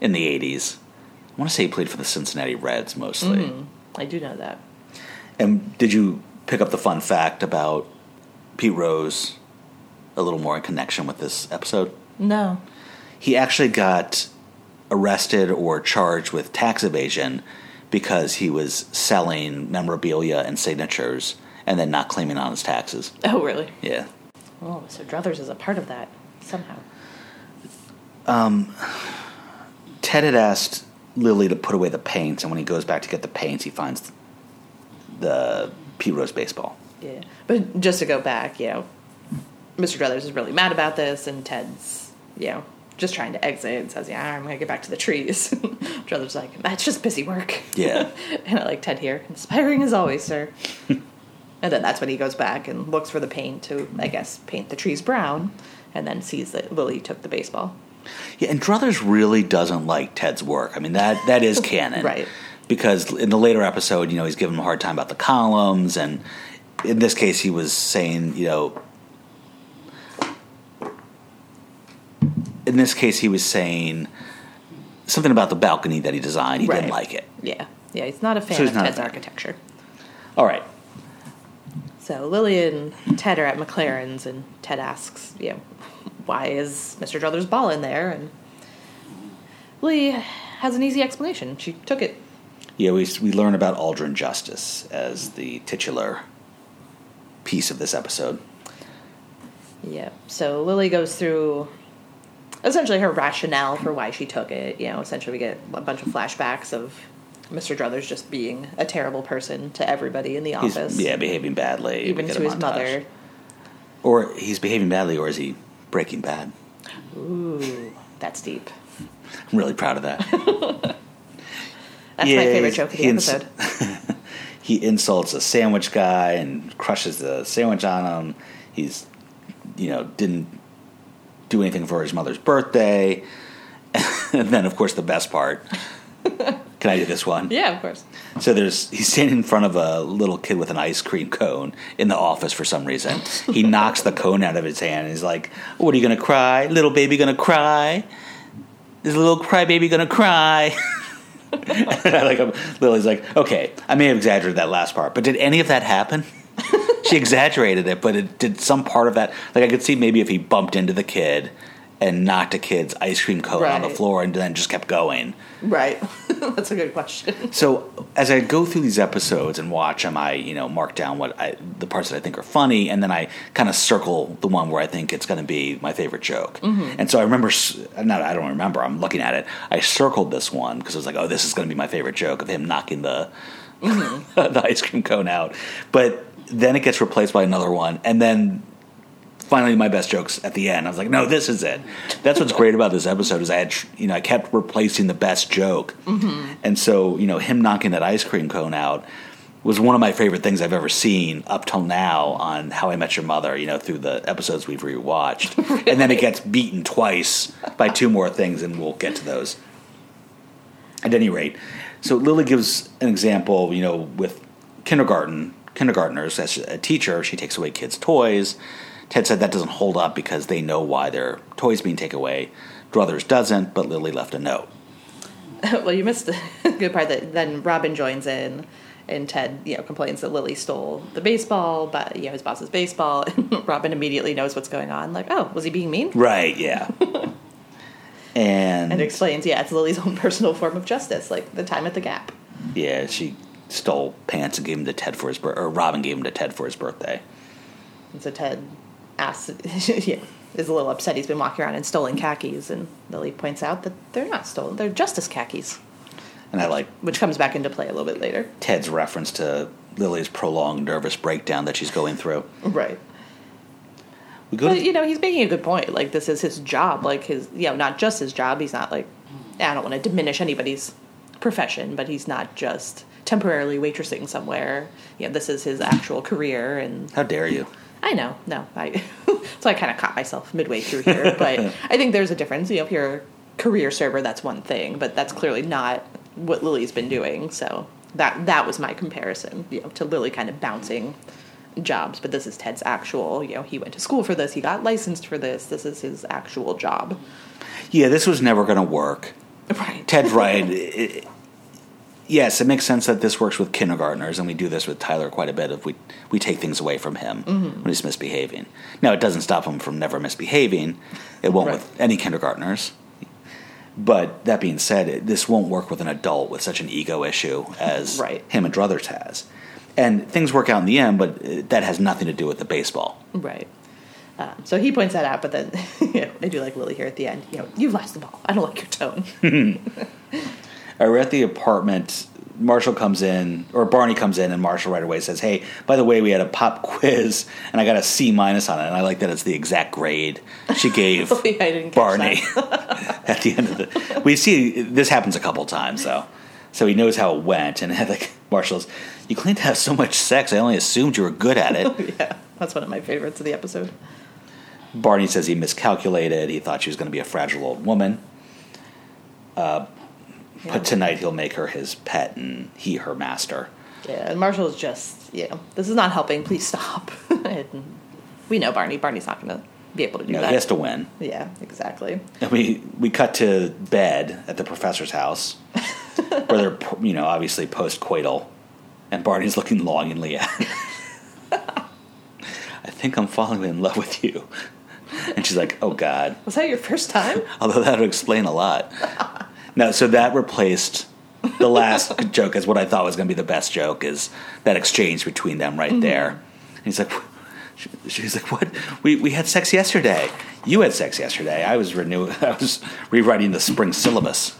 in the '80s. I want to say he played for the Cincinnati Reds mostly. Mm-hmm. I do know that. And did you pick up the fun fact about Pete Rose a little more in connection with this episode? No. he actually got arrested or charged with tax evasion because he was selling memorabilia and signatures and then not claiming on his taxes. Oh, really? Yeah. Oh, so Druthers is a part of that somehow. Um, Ted had asked Lily to put away the paints, and when he goes back to get the paints, he finds the Pete Rose baseball. Yeah. But just to go back, you know, Mr. Druthers is really mad about this, and Ted's, you know, just trying to exit and says, Yeah, I'm going to get back to the trees. Druthers like, That's just busy work. Yeah. and I like Ted here. Inspiring as always, sir. and then that's when he goes back and looks for the paint to, I guess, paint the trees brown, and then sees that Lily took the baseball. Yeah, and Druthers really doesn't like Ted's work. I mean that that is canon, Right. Because in the later episode, you know, he's giving him a hard time about the columns, and in this case, he was saying, you know, in this case, he was saying something about the balcony that he designed. He didn't like it. Yeah. Yeah, he's not a fan So of Ted's architecture. All right. So Lily and Ted are at MacLaren's, and Ted asks, you know, why is Mr. Druthers' ball in there? And Lily has an easy explanation. She took it. Yeah, we we learn about Aldrin Justice as the titular piece of this episode. Yeah. So Lily goes through essentially her rationale for why she took it. You know, essentially we get a bunch of flashbacks of Mr. Druthers just being a terrible person to everybody in the He's office. yeah behaving badly, Even to his montage. mother. or he's behaving badly, or is he Breaking Bad? Ooh, that's deep. I'm really proud of that. That's Yeah, my favorite joke of the ins- episode. he insults a sandwich guy and crushes the sandwich on him. He's, you know, didn't do anything for his mother's birthday. and then, of course, the best part. Can I do this one? yeah, of course. So there's he's standing in front of a little kid with an ice cream cone in the office for some reason. He knocks the cone out of his hand and he's like, "What are you gonna cry? Little baby gonna cry? Is a little crybaby gonna cry?" like him. Lily's like, "Okay, I may have exaggerated that last part, but did any of that happen?" she exaggerated it, but it did some part of that. Like I could see maybe if he bumped into the kid and knocked a kid's ice cream cone on the floor and then just kept going. Right. that's a good question. So as I go through these episodes and watch them, I you know mark down what I, the parts that I think are funny, and then I kind of circle the one where I think it's going to be my favorite joke. Mm-hmm. And so I remember, not I don't remember. I'm looking at it. I circled this one because I was like, oh, this is going to be my favorite joke of him knocking the mm-hmm. the ice cream cone out. But then it gets replaced by another one, and then finally my best jokes at the end. I was like, no, this is it. That's what's great about this episode is I had, you know, I kept replacing the best joke, mm-hmm. and so you know, him knocking that ice cream cone out was one of my favorite things I've ever seen up till now on How I Met Your Mother. You know, through the episodes we've rewatched, and then it gets beaten twice by two more things, and we'll get to those. At any rate, so Lily gives an example, you know, with kindergarten kindergartners as a teacher, she takes away kids' toys. Ted said that doesn't hold up because they know why their toys being taken away. Druthers doesn't, but Lily left a note. well, you missed the good part that then Robin joins in, and Ted, you know, complains that Lily stole the baseball, but you know his boss's baseball, and Robin immediately knows what's going on. Like, oh, was he being mean? Right, yeah. and And explains, yeah, it's Lily's own personal form of justice, like the time at the Gap. yeah, she stole pants and gave them to Ted for his birthday, or Robin gave them to Ted for his birthday. And so Ted asks, yeah, is a little upset. He's been walking around in stolen khakis, and Lily points out that they're not stolen; they're justice khakis, And I like which comes back into play a little bit later. Ted's reference to Lily's prolonged nervous breakdown that she's going through. Right. We go But to you know, he's making a good point. Like this is his job. Like his, you know, not just his job. He's not like I don't want to diminish anybody's profession, but he's not just temporarily waitressing somewhere. You know, this is his actual career, and how dare you? I know, no, I so I kind of caught myself midway through here, but I think there's a difference. You know, if you're a career server, that's one thing, but that's clearly not what Lily's been doing. So that that was my comparison, you know, to Lily kind of bouncing jobs. But this is Ted's actual. You know, he went to school for this, he got licensed for this. This is his actual job. Yeah, this was never going to work. Right. Ted's right. Yes, it makes sense that this works with kindergartners, and we do this with Tyler quite a bit. If we we take things away from him when he's misbehaving, now it doesn't stop him from never misbehaving. It won't Right. with any kindergartners. But that being said, it- this won't work with an adult with such an ego issue as Right. him and Druthers has. And things work out in the end, but uh, that has nothing to do with the baseball. Right. Um, so he points that out, but then you know, I do like Lily here at the end. You know, you've lost the ball. I don't like your tone. Uh, we're at the apartment. Marshall comes in, or Barney comes in, and Marshall right away says, "Hey, by the way, we had a pop quiz, and I got a C minus on it, and I like that it's the exact grade she gave I didn't Barney at the end of the." We see this happens a couple times though, so he knows how it went, and like Marshall's, "You claim to have so much sex. I only assumed you were good at it." yeah, that's one of my favorites of the episode. Barney says he miscalculated. He thought she was going to be a fragile old woman. Yeah. But tonight he'll make her his pet and he her master. Yeah, and Marshall's just, you know, this is not helping. Please stop. we know Barney. Barney's not going to be able to do know, that. he has to win. Yeah, exactly. And we we cut to bed at the professor's house, where they're you know obviously post coital, and Barney's looking longingly at. I think I'm falling in love with you, and she's like, "Oh God." Was that your first time? Although that would explain a lot. No, so that replaced the last joke as what I thought was going to be the best joke is that exchange between them right mm-hmm. there. And he's like, she- she's like, what? We we had sex yesterday. You had sex yesterday. I was renew. I was rewriting the spring syllabus.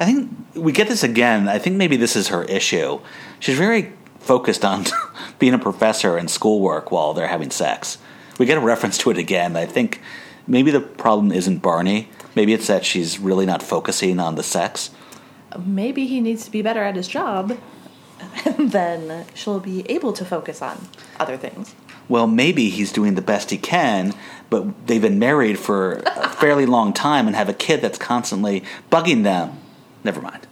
I think we get this again. I think maybe this is her issue. She's very focused on being a professor and schoolwork while they're having sex. We get a reference to it again. I think maybe the problem isn't Barney. Maybe it's that she's really not focusing on the sex. Maybe he needs to be better at his job. And then she'll be able to focus on other things. Well, maybe he's doing the best he can, but they've been married for a fairly long time and have a kid that's constantly bugging them. Never mind.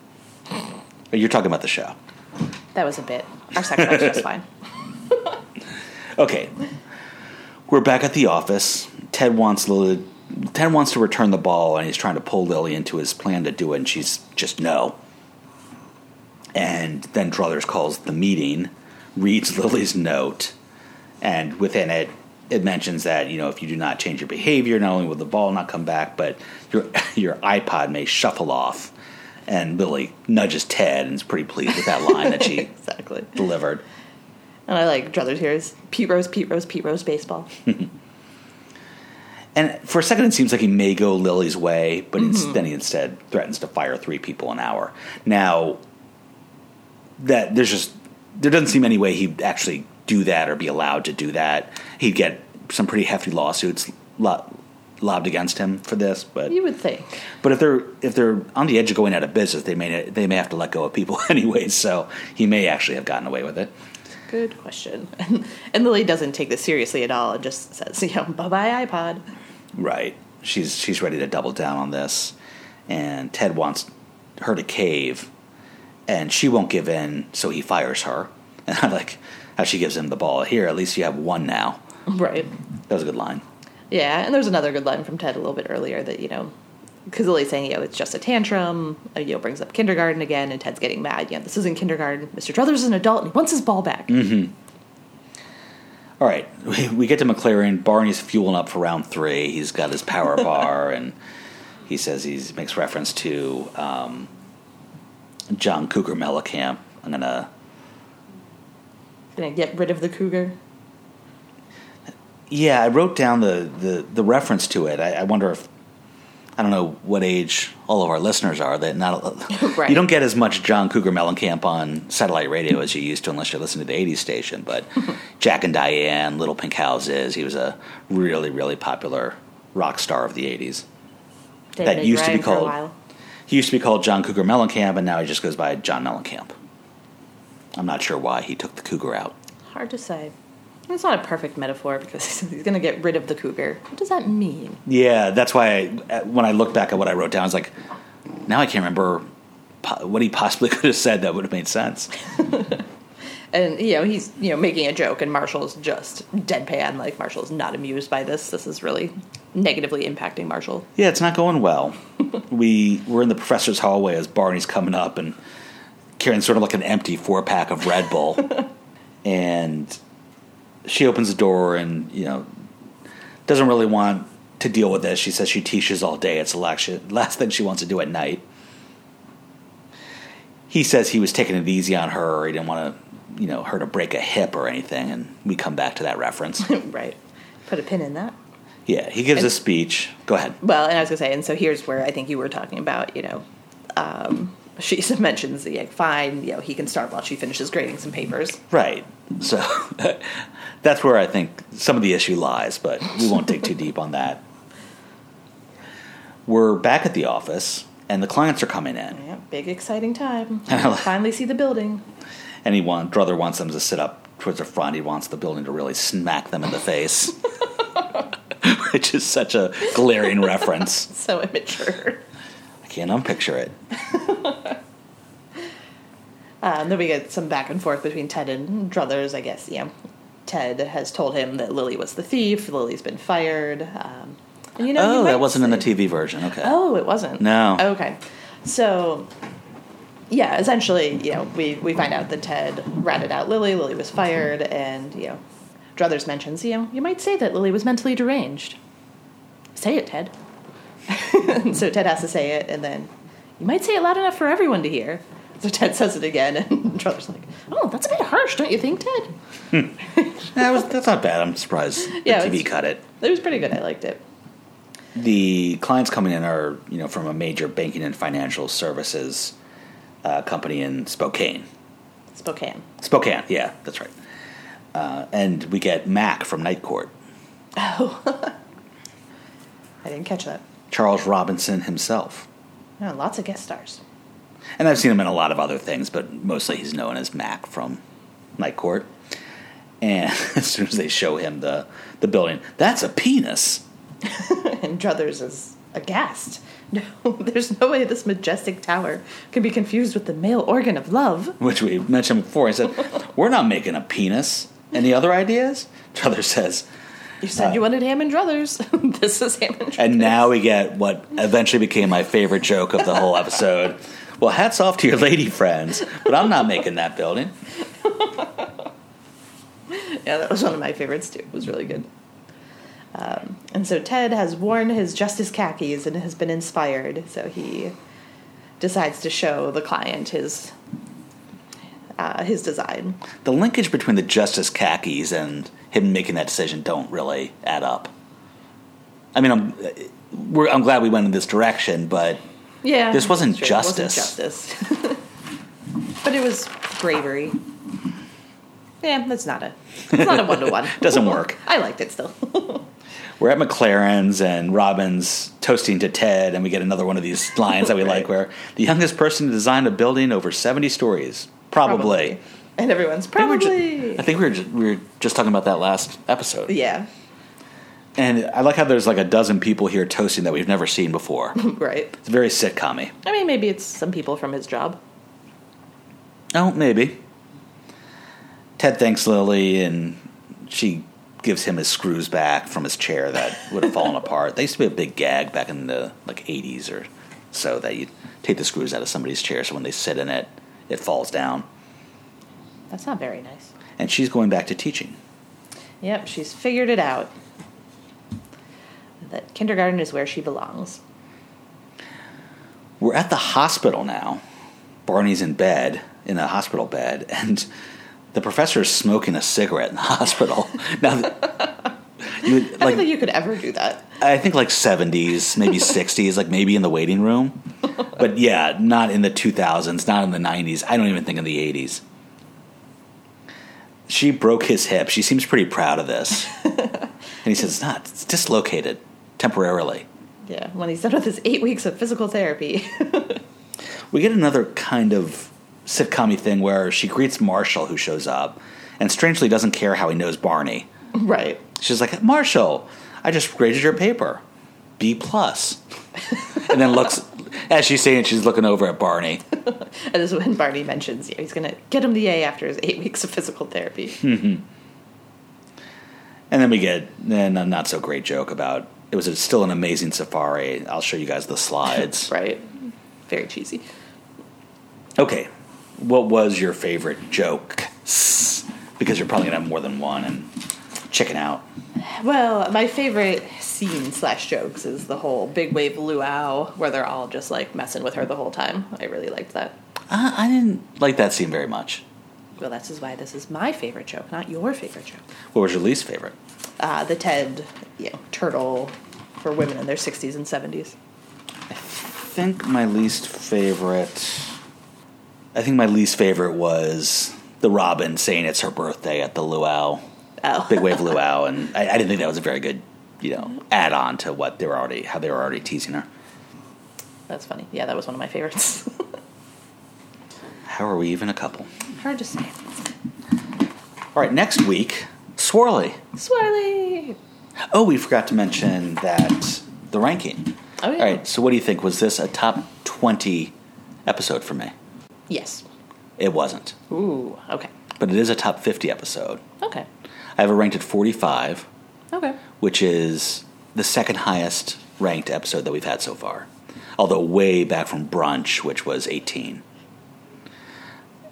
You're talking about the show. That was a bit. Our sex life's just fine. Okay. We're back at the office. Ted wants Lily. Ted wants to return the ball, and he's trying to pull Lily into his plan to do it, and she's just no. And then Druthers calls the meeting, reads Lily's note, and within it, it mentions that you know if you do not change your behavior, not only will the ball not come back, but your your iPod may shuffle off. And Lily nudges Ted and is pretty pleased with that line that she exactly. delivered. And I like Druthers here's Pete Rose, Pete Rose, Pete Rose baseball. And for a second, it seems like he may go Lily's way, but ins- mm-hmm. then he instead threatens to fire three people an hour. Now, that there's just there doesn't seem any way he'd actually do that or be allowed to do that. He'd get some pretty hefty lawsuits lo- lobbed against him for this. But You would think. but if they're if they're on the edge of going out of business, they may they may have to let go of people anyway. So he may actually have gotten away with it. Good question. And, and Lily doesn't take this seriously at all and just says, you know, bye bye iPod. Right. She's she's ready to double down on this, and Ted wants her to cave, and she won't give in, so he fires her. And I like how she gives him the ball. Here, at least you have one now. Right. That was a good line. Yeah, and there's another good line from Ted a little bit earlier that, you know, because Lily's saying, you know, it's just a tantrum, uh, you know, brings up kindergarten again, and Ted's getting mad. You know, this isn't kindergarten. Mr. Druthers is an adult and he wants his ball back. All right, we, we get to MacLaren. Barney's fueling up for round three. He's got his power bar, and he says he makes reference to um, John Cougar Mellencamp. I'm gonna Gonna get rid of the cougar. Yeah, I wrote down the, the, the reference to it. I, I wonder if I don't know what age all of our listeners are. That not Right. you don't get as much John Cougar Mellencamp on satellite radio as you used to, unless you listen to the '80s station. But Jack and Diane, Little Pink Houses, he was a really really popular rock star of the '80s. David That used to be Ryan for a called- He used to be called John Cougar Mellencamp, and now he just goes by John Mellencamp. I'm not sure why he took the Cougar out. Hard to say. It's not a perfect metaphor because he's going to get rid of the cougar. What does that mean? Yeah, that's why I, when I look back at what I wrote down, I was like, now I can't remember what he possibly could have said that would have made sense. And you know he's you know making a joke, and Marshall's just deadpan. Like Marshall's not amused by this. This is really negatively impacting Marshall. Yeah, it's not going well. we we're in the professor's hallway as Barney's coming up and carrying sort of like an empty four pack of Red Bull, and she opens the door and you know doesn't really want to deal with this. She says she teaches all day. It's the last, thing she wants to do at night. He says he was taking it easy on her. He didn't want to, you know, her to break a hip or anything. And we come back to that reference. right. Put a pin in that. yeah, he gives a speech. Go ahead. Well, and I was gonna say, and so here's where I think you were talking about, you know, um, she mentions the like, fine, you know, he can start while she finishes grading some papers. Right. So that's where I think some of the issue lies, but we won't dig too deep on that. We're back at the office, and the clients are coming in. Yeah, big exciting time. Finally see the building. And he want, Druther wants them to sit up towards the front. He wants the building to really smack them in the face, which is such a glaring reference. So immature. Can't unpicture it. Um, then we get some back and forth between Ted and Druthers, I guess. yeah, Ted has told him that Lily was the thief. Lily's been fired. Um, and, you know, oh, that wasn't in the TV version. Okay. Oh, it wasn't. No. Okay, so yeah, essentially, you know, we we find out that Ted ratted out Lily. Lily was fired, and you know, Druthers mentions, you know, you might say that Lily was mentally deranged. Say it, Ted. so Ted has to say it, and then you might say it loud enough for everyone to hear. So Ted says it again, and Druthers like, "Oh, that's a bit harsh, don't you think, Ted?" That was, that's not bad. I'm surprised Yeah, the TV cut it. It was pretty good. I liked it. the clients coming in are you know from a major banking and financial services uh, company in Spokane. Spokane. Spokane, yeah, that's right. Uh, and we get Mac from Night Court, Oh, I didn't catch that. Charles Robinson himself, Yeah, lots of guest stars. and I've seen him in a lot of other things, but mostly he's known as Mac from Night Court. And as soon as they show him the the building, that's a penis. and Druthers is aghast. No, there's no way this majestic tower can be confused with the male organ of love. which we mentioned before. He said, "We're not making a penis." Any other ideas? Druther says, You said you wanted Hammond Druthers. this is Hammond Druthers. and now we get what eventually became my favorite joke of the whole episode. Well, hats off to your lady friends, but I'm not making that building. yeah, that was one of my favorites too. It was really good. Um, and so Ted has worn his justice khakis and has been inspired. So he decides to show the client his uh, his design. The linkage between the justice khakis and him making that decision don't really add up. I mean, I'm we're, I'm glad we went in this direction, but Yeah, This wasn't true. It wasn't justice. justice. but it was bravery. Yeah, that's not a it's not a one to one. Doesn't work. I liked it still. we're at MacLaren's and Robin's toasting to Ted, and we get another one of these lines that we like, where the youngest person to design a building over 70 stories, probably. And everyone's I think we were ju- probably I think we were, just, we were just talking about that last episode. yeah, And I like how there's like a dozen people here toasting that we've never seen before. right. It's very sitcom I mean, maybe it's some people from his job. Oh, maybe. Ted thanks Lily, and she gives him his screws back from his chair that would have fallen apart. They used to be a big gag back in the like 80s or so that you take the screws out of somebody's chair so when they sit in it, it falls down. That's not very nice. And she's going back to teaching. Yep, she's figured it out. That kindergarten is where she belongs. We're at the hospital now. Barney's in bed, in a hospital bed, and the professor is smoking a cigarette in the hospital. now, you, I don't think you could ever do that. I think like 70s, maybe 60s, like maybe in the waiting room. But yeah, not in the 2000s, not in the 90s. I don't even think in the 80s. She broke his hip. She seems pretty proud of this. and he says, it's not, it's dislocated temporarily. Yeah, when he's done with his eight weeks of physical therapy. We get another kind of sitcom thing where she greets Marshall, who shows up, and strangely doesn't care how he knows Barney. right. She's like, Marshall, I just graded your paper. B plus. and then looks as she's saying she's looking over at Barney. And this is when Barney mentions yeah, he's going to get him the A after his eight weeks of physical therapy. Mm-hmm. And then we get then a not so great joke about it was still an amazing safari. I'll show you guys the slides. right. Very cheesy. Okay. What was your favorite joke? Because you're probably gonna have more than one and chicken out. Well, my favorite scene slash jokes is the whole big wave luau where they're all just like messing with her the whole time. I really liked that. Uh, I didn't like that scene very much. Well, that's is why this is my favorite joke, not your favorite joke. What was your least favorite? Uh, the Ted, you know, turtle for women in their 60s and 70s. I think my least favorite. I think my least favorite was the Robin saying it's her birthday at the luau, Oh. big wave luau, and I, I didn't think that was a very good, you know, add on to what they were already how they were already teasing her. That's funny. Yeah, that was one of my favorites. How are we even a couple? Hard to say. All right, next week, Swarley. Swarley! Oh, we forgot to mention that the ranking. Oh, yeah. All right, so what do you think? Was this a top twenty episode for me? Yes. It wasn't, Ooh, okay. but it is a top fifty episode. Okay. I have it ranked at forty-five. Okay. which is the second highest ranked episode that we've had so far. Although way back from Brunch, which was 18.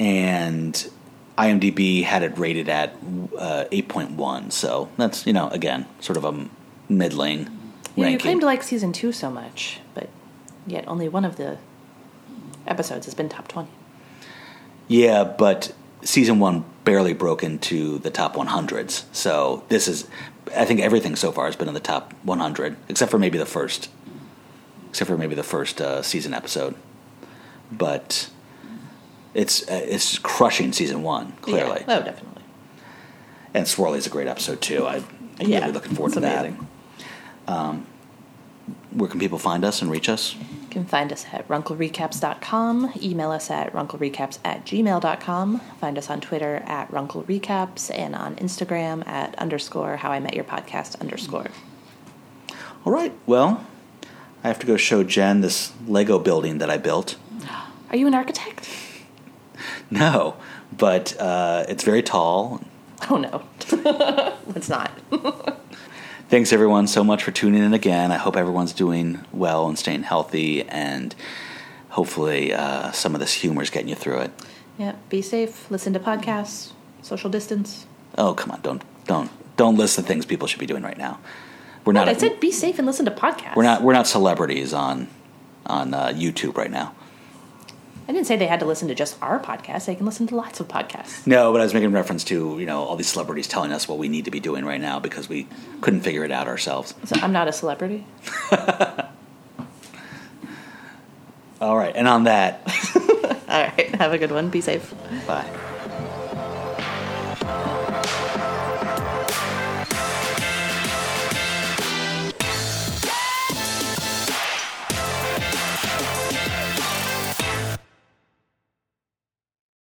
And IMDb had it rated at uh, 8.1. So that's, you know, again, sort of a middling Yeah, you ranking. claim to like season two so much, but yet only one of the episodes has been top 20. Yeah, but season one barely broke into the top 100s. So this is, I think everything so far has been in the top 100, except for maybe the first, except for maybe the first uh, season episode. But it's uh, it's crushing season one clearly, Yeah. Oh, definitely. and Swarley is a great episode too. I'm Yeah, really looking forward to amazing. that. Um, where can people find us and reach us? You can find us at runklerecaps.com, email us at runklerecaps at gmail.com, find us on Twitter at runklerecaps, and on Instagram at underscore how I met your podcast underscore. All right. Well, I have to go show Jen this Lego building that I built. Are you an architect? No, but uh, it's very tall. Oh no. it's not. Thanks everyone so much for tuning in again. I hope everyone's doing well and staying healthy, and hopefully uh, some of this humor is getting you through it. yeah, be safe, listen to podcasts, social distance. Oh come on, don't don't don't list the things people should be doing right now. We're not. I said be safe and listen to podcasts. we're not. We're not celebrities on on uh, YouTube right now. I didn't say they had to listen to just our podcast. They can listen to lots of podcasts. No, but I was making reference to you know all these celebrities telling us what we need to be doing right now because we couldn't figure it out ourselves. So I'm not a celebrity. All right, and on that, All right. Have a good one. Be safe. bye.